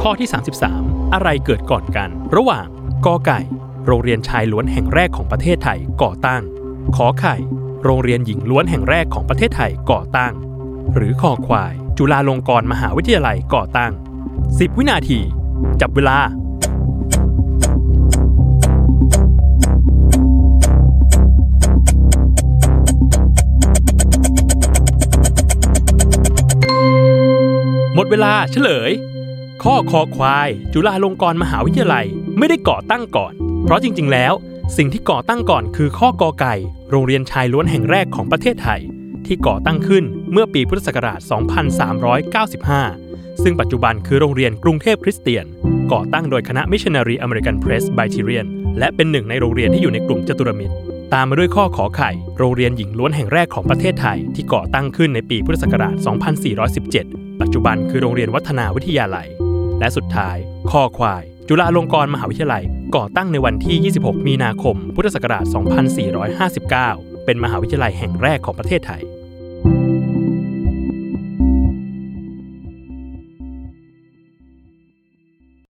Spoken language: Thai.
ข้อที่ 33 อะไรเกิดก่อนกัน ระหว่างกอไก่ โรงเรียนชายล้วนแห่งแรกของประเทศไทยก่อตั้ง ขอไข่ โรงเรียนหญิงล้วนแห่งแรกของประเทศไทยก่อตั้ง หรือคอควาย จุฬาลงกรณ์มหาวิทยาลัยก่อตั้ง 10 วินาที จับเวลา หมดเวลาเฉลย ข้อคอควาย จุฬาลงกรณ์มหาวิทยาลัยไม่ได้ก่อตั้งก่อน เพราะจริง ๆ แล้ว สิ่งที่ก่อตั้งก่อนคือข้อกอไก่ โรงเรียนชายล้วนแห่งแรกของประเทศไทย ที่ก่อตั้งขึ้นเมื่อปีพุทธศักราช 2395 ซึ่งปัปัจจุบันคือโรงเรียนกรุงเทพคริสเตียน ก่อตั้งโดยคณะมิชชันนารีอเมริกันเพรสไบทีเรียนและเป็นหนึ่งในโรงเรียนที่อยู่ในกลุ่มจตุรมิตรตามมาด้วยข้อขอไข่ โรงเรียนหญิงล้วนแห่งแรกของประเทศไทย ที่ก่อตั้งขึ้นในปีพุทธศักราช 2417 จจุบันคือโรงเรียนวัฒนาวิทยาลัย และสุดท้ายคอควาย จุฬาลงกรณ์มหาวิทยาลัย ก่อตั้งในวันที่ 26 มีนาคม พุทธศักราช 2459 เป็นมหาวิทยาลัยแห่งแรกของประเทศไทย